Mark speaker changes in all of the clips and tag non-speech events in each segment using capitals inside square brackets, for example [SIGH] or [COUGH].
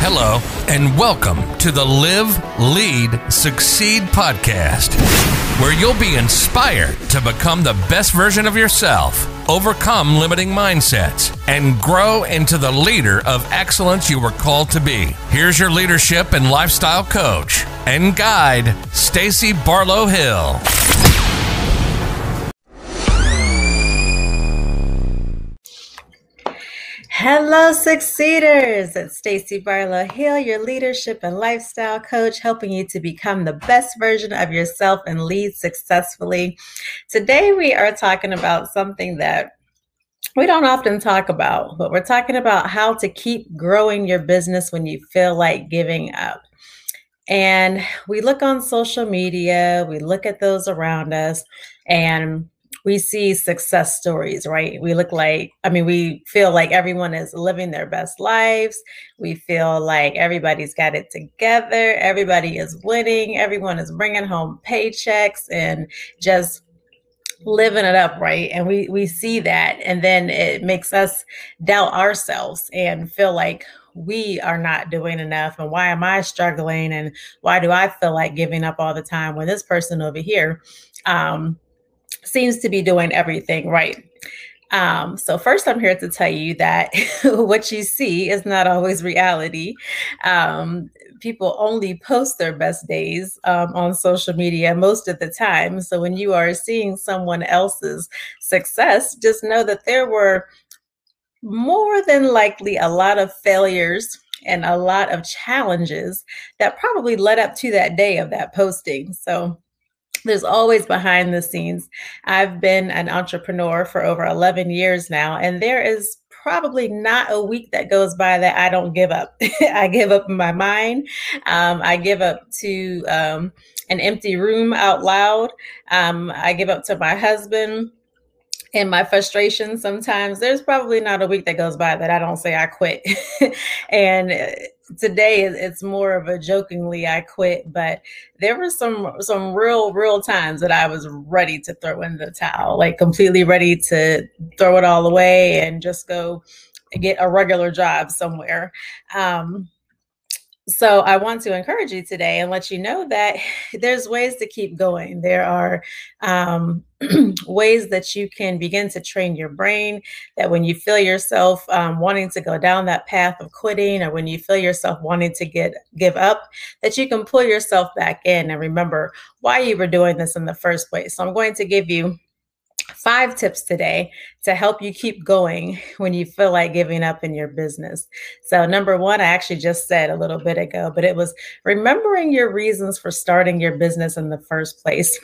Speaker 1: Hello, and welcome to the Live, Lead, Succeed podcast, where you'll be inspired to become the best version of yourself, overcome limiting mindsets, and grow into the leader of excellence you were called to be. Here's your leadership and lifestyle coach and guide, Stacy Barlow Hill.
Speaker 2: Hello, succeeders! It's Stacy Barlow Hill, your leadership and lifestyle coach, helping you to become the best version of yourself and lead successfully. Today, we are talking about something that we don't often talk about, but we're talking about how to keep growing your business when you feel like giving up. And we look on social media, we look at those around us, and we see success stories, right? We look like, I mean, we feel like everyone is living their best lives. We feel like everybody's got it together. Everybody is winning. Everyone is bringing home paychecks and just living it up right and we we see that and then it makes us doubt ourselves and feel like we are not doing enough and why am i struggling and why do i feel like giving up all the time when this person over here um seems to be doing everything right. Um, so, first, I'm here to tell you that [LAUGHS] what you see is not always reality. Um, people only post their best days um, on social media most of the time. So, when you are seeing someone else's success, just know that there were more than likely a lot of failures and a lot of challenges that probably led up to that day of that posting. So, there's always behind the scenes. I've been an entrepreneur for over 11 years now, and there is probably not a week that goes by that I don't give up. [LAUGHS] I give up my mind. Um, I give up to um, an empty room out loud. Um, I give up to my husband and my frustration sometimes there's probably not a week that goes by that i don't say i quit [LAUGHS] and uh, today it's more of a jokingly I quit, but there were some some real real times that I was ready to throw in the towel, like completely ready to throw it all away and just go get a regular job somewhere. Um, so I want to encourage you today and let you know that [SIGHS] there's ways to keep going. There are um, [CLEARS THROAT] ways that you can begin to train your brain. That when you feel yourself um, wanting to go down that path of quitting, or when you feel yourself wanting to get give up, that you can pull yourself back in and remember why you were doing this in the first place. So I'm going to give you five tips today to help you keep going when you feel like giving up in your business. So, number one, I actually just said a little bit ago, but it was remembering your reasons for starting your business in the first place.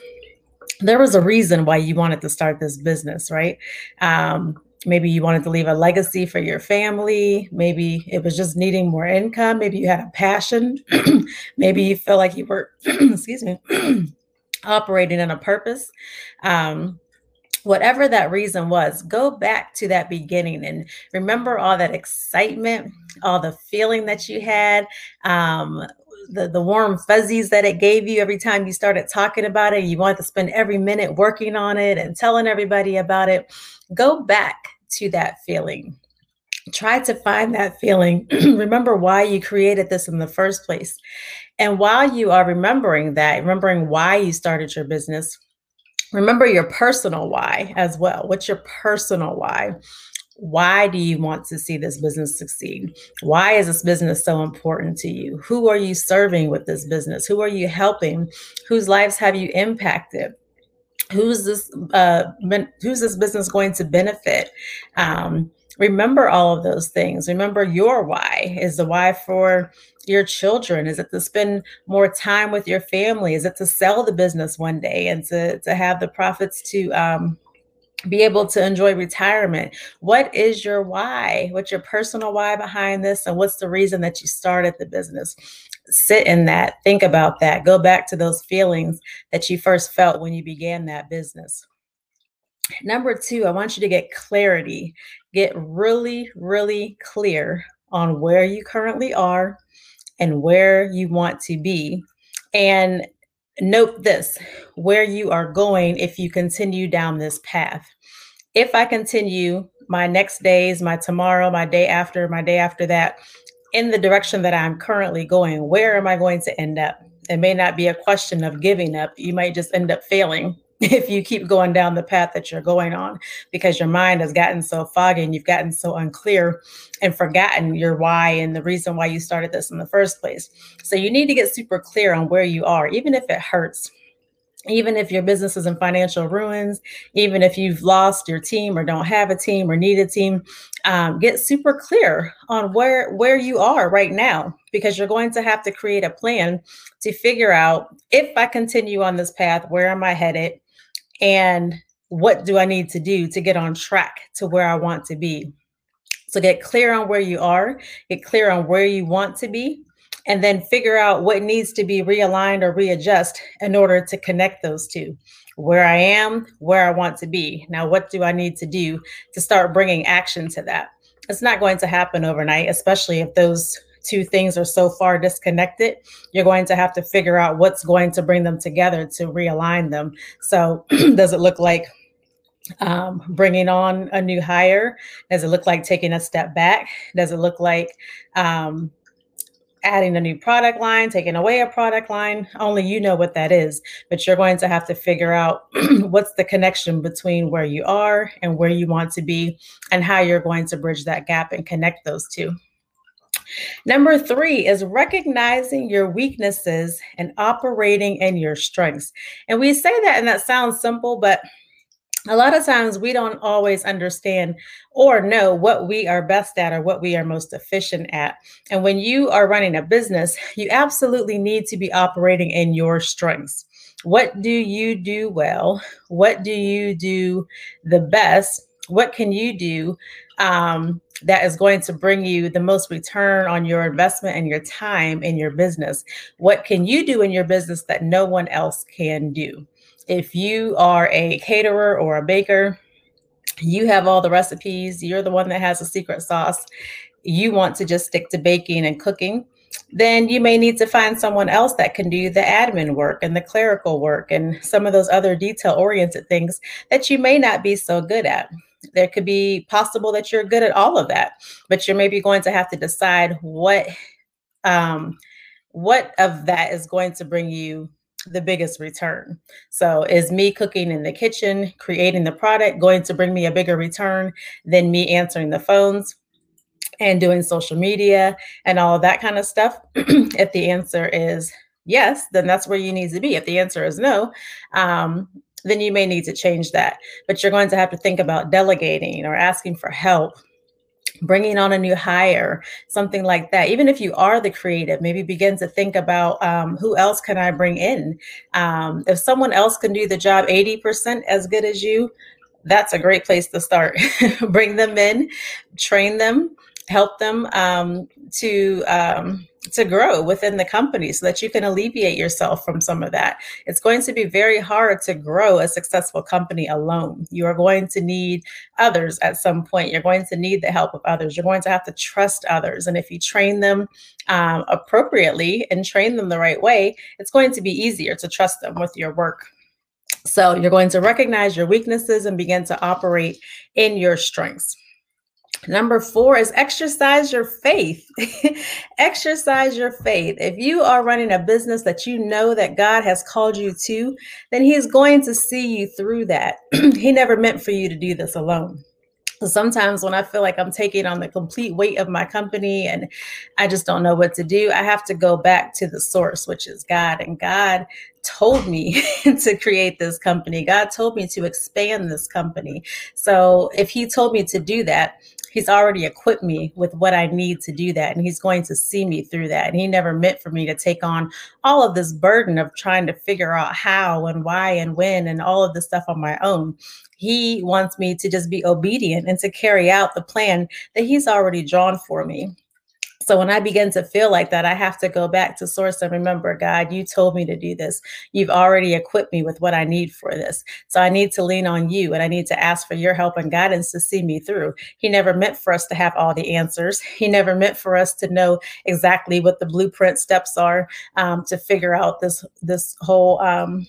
Speaker 2: There was a reason why you wanted to start this business, right? Um, maybe you wanted to leave a legacy for your family. Maybe it was just needing more income. Maybe you had a passion. [CLEARS THROAT] maybe you feel like you were, [CLEARS THROAT] excuse me, [CLEARS THROAT] operating in a purpose. Um, whatever that reason was, go back to that beginning and remember all that excitement, all the feeling that you had, um, the, the warm fuzzies that it gave you every time you started talking about it. You wanted to spend every minute working on it and telling everybody about it. Go back to that feeling. Try to find that feeling. [CLEARS THROAT] remember why you created this in the first place. And while you are remembering that, remembering why you started your business, remember your personal why as well. What's your personal why? Why do you want to see this business succeed? Why is this business so important to you? Who are you serving with this business? Who are you helping? Whose lives have you impacted? Who's this? Uh, who's this business going to benefit? Um, remember all of those things. Remember your why. Is the why for your children? Is it to spend more time with your family? Is it to sell the business one day and to, to have the profits to um, be able to enjoy retirement? What is your why? What's your personal why behind this? And what's the reason that you started the business? Sit in that, think about that, go back to those feelings that you first felt when you began that business. Number two, I want you to get clarity. Get really, really clear on where you currently are and where you want to be. And note this where you are going if you continue down this path. If I continue my next days, my tomorrow, my day after, my day after that, in the direction that I'm currently going, where am I going to end up? It may not be a question of giving up. You might just end up failing [LAUGHS] if you keep going down the path that you're going on because your mind has gotten so foggy and you've gotten so unclear and forgotten your why and the reason why you started this in the first place. So you need to get super clear on where you are, even if it hurts even if your business is in financial ruins, even if you've lost your team or don't have a team or need a team, um, get super clear on where where you are right now because you're going to have to create a plan to figure out if I continue on this path, where am I headed, and what do I need to do to get on track to where I want to be. So get clear on where you are, get clear on where you want to be, and then figure out what needs to be realigned or readjust in order to connect those two where I am, where I want to be. Now, what do I need to do to start bringing action to that? It's not going to happen overnight, especially if those two things are so far disconnected. You're going to have to figure out what's going to bring them together to realign them. So, [CLEARS THROAT] does it look like um, bringing on a new hire? Does it look like taking a step back? Does it look like um, adding a new product line, taking away a product line. Only you know what that is, but you're going to have to figure out [CLEARS THROAT] what's the connection between where you are and where you want to be and how you're going to bridge that gap and connect those two. Number three is recognizing your weaknesses and operating in your strengths. And we say that, and that sounds simple, but a lot of times we don't always understand or know what we are best at or what we are most efficient at. And when you are running a business, you absolutely need to be operating in your strengths. What do you do well? What do you do the best? What can you do um, that is going to bring you the most return on your investment and your time in your business? What can you do in your business that no one else can do? if you are a caterer or a baker, you have all the recipes, you're the one that has the secret sauce, you want to just stick to baking and cooking, then you may need to find someone else that can do the admin work and the clerical work and some of those other detail oriented things that you may not be so good at. There could be possible that you're good at all of that, but you're maybe going to have to decide what um, what of that is going to bring you the biggest return. So, is me cooking in the kitchen, creating the product going to bring me a bigger return than me answering the phones and doing social media and all that kind of stuff? [CLEARS THROAT] if the answer is yes, then that's where you need to be. If the answer is no, um, then you may need to change that. But you're going to have to think about delegating or asking for help bringing on a new hire, something like that. Even if you are the creative, maybe begin to think about um, who else can I bring in? Um, if someone else can do the job 80% as good as you, that's a great place to start. [LAUGHS] bring them in, train them, help them um, to um, to grow within the company so that you can alleviate yourself from some of that. It's going to be very hard to grow a successful company alone. You are going to need others at some point. You're going to need the help of others. You're going to have to trust others. And if you train them um, appropriately and train them the right way, it's going to be easier to trust them with your work. So you're going to recognize your weaknesses and begin to operate in your strengths. Number four is exercise your faith. [LAUGHS] exercise your faith. If you are running a business that you know that God has called you to, then He's going to see you through that. [CLEARS THROAT] he never meant for you to do this alone. So sometimes when I feel like I'm taking on the complete weight of my company and I just don't know what to do, I have to go back to the source, which is God. And God told me [LAUGHS] to create this company. God told me to expand this company. So if He told me to do that, he's already equipped me with what I need to do that. And he's going to see me through that. And he never meant for me to take on all of this burden of trying to figure out how and why and when and all of this stuff on my own. He wants me to just be obedient and to carry out the plan that he's already drawn for me. So when I begin to feel like that, I have to go back to source and remember, God, you told me to do this. You've already equipped me with what I need for this. So I need to lean on you and I need to ask for your help and guidance to see me through. He never meant for us to have all the answers. He never meant for us to know exactly what the blueprint steps are um, to figure out this this whole um,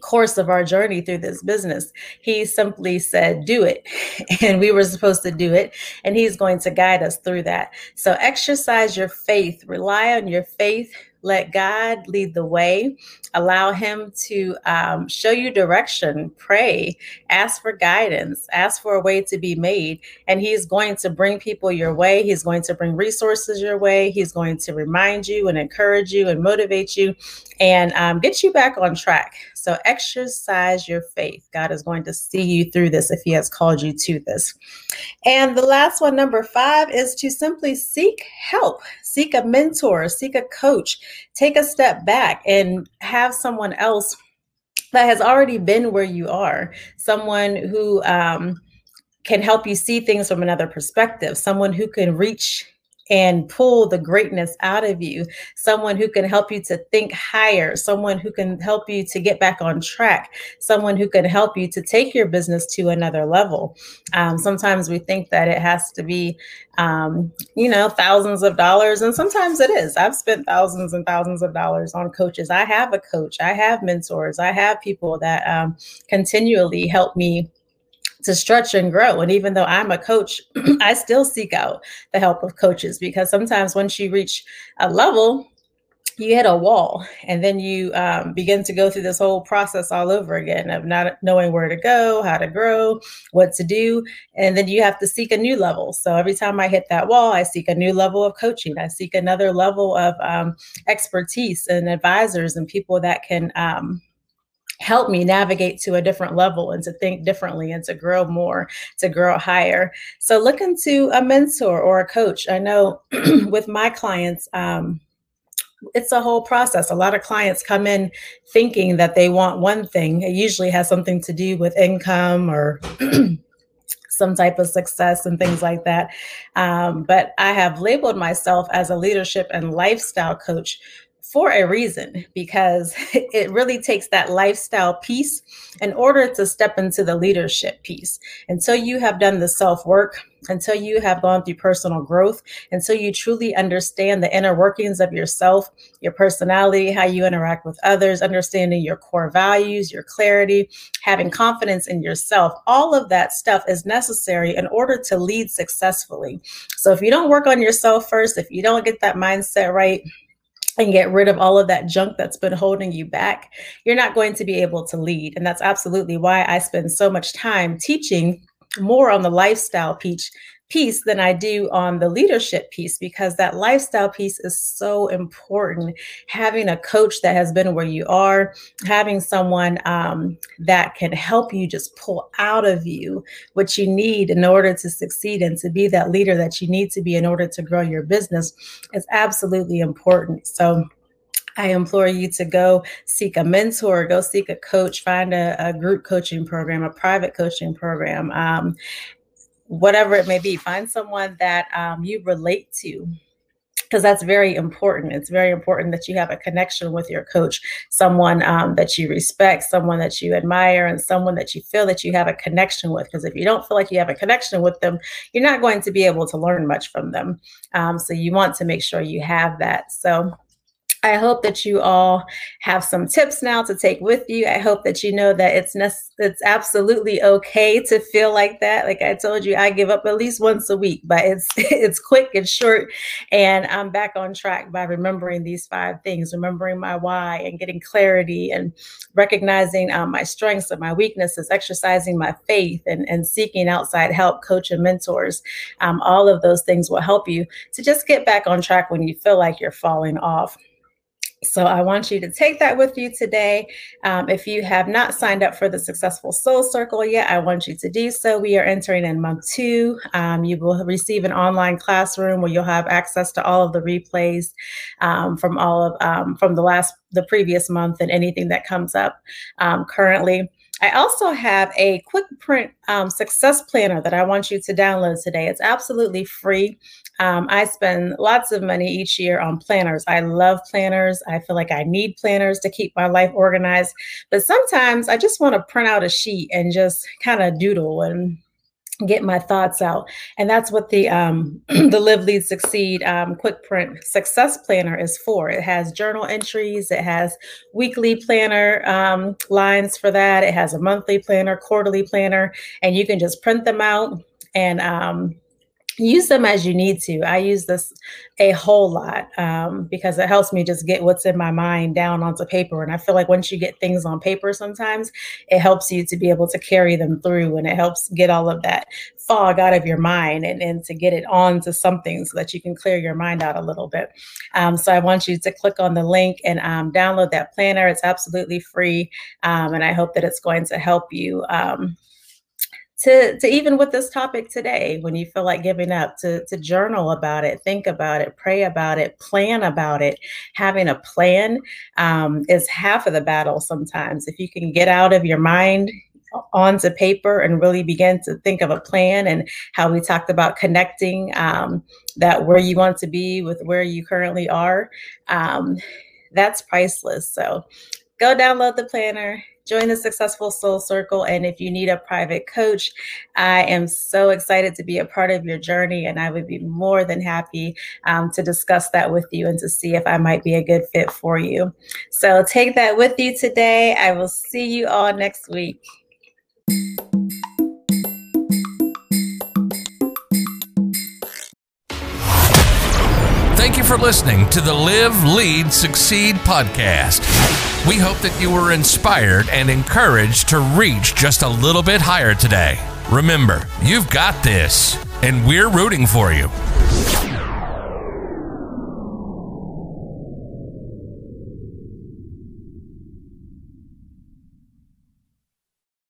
Speaker 2: course of our journey through this business. He simply said, Do it. [LAUGHS] And we were supposed to do it. And he's going to guide us through that. So exercise your faith, rely on your faith, let God lead the way. Allow Him to um, show you direction. Pray. Ask for guidance. Ask for a way to be made. And He's going to bring people your way. He's going to bring resources your way. He's going to remind you and encourage you and motivate you and um, get you back on track. So exercise your faith. God is going to see you through this if He has called you to this. And the last one, number five, is to simply seek help, seek a mentor, seek a coach, take a step back and have someone else that has already been where you are, someone who um, can help you see things from another perspective, someone who can reach and pull the greatness out of you, someone who can help you to think higher, someone who can help you to get back on track, someone who can help you to take your business to another level. Um, sometimes we think that it has to be, um, you know, thousands of dollars, and sometimes it is. I've spent thousands and thousands of dollars on coaches. I have a coach, I have mentors, I have people that um, continually help me to stretch and grow. And even though I'm a coach, [CLEARS THROAT] I still seek out the help of coaches because sometimes once you reach a level, you hit a wall and then you um, begin to go through this whole process all over again of not knowing where to go, how to grow, what to do. And then you have to seek a new level. So every time I hit that wall, I seek a new level of coaching. I seek another level of um, expertise and advisors and people that can um, help me navigate to a different level and to think differently and to grow more, to grow higher. So look into a mentor or a coach. I know [CLEARS THROAT] with my clients, um, it's a whole process. A lot of clients come in thinking that they want one thing. It usually has something to do with income or [CLEARS THROAT] some type of success and things like that. Um, but I have labeled myself as a leadership and lifestyle coach for a reason because [LAUGHS] it really takes that lifestyle piece in order to step into the leadership piece. Until you have done the self work, until you have gone through personal growth, until you truly understand the inner workings of yourself, your personality, how you interact with others, understanding your core values, your clarity, having confidence in yourself, all of that stuff is necessary in order to lead successfully. So if you don't work on yourself first, if you don't get that mindset right, and get rid of all of that junk that's been holding you back, you're not going to be able to lead. And that's absolutely why I spend so much time teaching more on the lifestyle piece piece than I do on the leadership piece because that lifestyle piece is so important. Having a coach that has been where you are, having someone um, that can help you just pull out of you what you need in order to succeed and to be that leader that you need to be in order to grow your business is absolutely important. So, I implore you to go seek a mentor, go seek a coach, find a, a group coaching program, a private coaching program, um, whatever it may be. Find someone that um, you relate to because that's very important. It's very important that you have a connection with your coach, someone um, that you respect, someone that you admire, and someone that you feel that you have a connection with. Because if you don't feel like you have a connection with them, you're not going to be able to learn much from them. Um, so you want to make sure you have that. So I hope that you all have some tips now to take with you. I hope that you know that it's it's absolutely okay to feel like that. Like I told you, I give up at least once a week, but it's [LAUGHS] it's quick and short, and I'm back on track by remembering these five things, remembering my why, and getting clarity, and recognizing um, my strengths and my weaknesses, exercising my faith, and and seeking outside help, coach and mentors. Um, all of those things will help you to just get back on track when you feel like you're falling off. So I want you to take that with you today. Um, if you have not signed up for the Successful Soul Circle yet, I want you to do so. We are entering in month two. Um, you will receive an online classroom where you'll have access to all of the replays um, from all of um, from the last the previous month and anything that comes up um, currently. I also have a quick print um, success planner that I want you to download today. It's absolutely free. Um, I spend lots of money each year on planners. I love planners. I feel like I need planners to keep my life organized. But sometimes I just want to print out a sheet and just kind of doodle and get my thoughts out and that's what the um [CLEARS THROAT] the live lead succeed um quick print success planner is for it has journal entries it has weekly planner um lines for that it has a monthly planner quarterly planner and you can just print them out and um use them as you need to. I use this a whole lot um, because it helps me just get what's in my mind down onto paper. And I feel like once you get things on paper, sometimes it helps you to be able to carry them through and it helps get all of that fog out of your mind and, and to get it onto something so that you can clear your mind out a little bit. Um, so I want you to click on the link and um, download that planner. It's absolutely free. Um, and I hope that it's going to help you um, to, to even with this topic today, when you feel like giving up, to, to journal about it, think about it, pray about it, plan about it. Having a plan um, is half of the battle sometimes. If you can get out of your mind onto paper and really begin to think of a plan and how we talked about connecting um, that where you want to be with where you currently are, um, that's priceless. So go download the planner join the Successful Soul Circle. And if you need a private coach, I am so excited to be a part of your journey. And I would be more than happy um, to discuss that with you and to see if I might be a good fit for you. So take that with you today. I will see you all next week.
Speaker 1: Thank you for listening to the Live, Lead, Succeed podcast. We hope that you were inspired and encouraged to reach just a little bit higher today. Remember, you've got this, and we're rooting for you.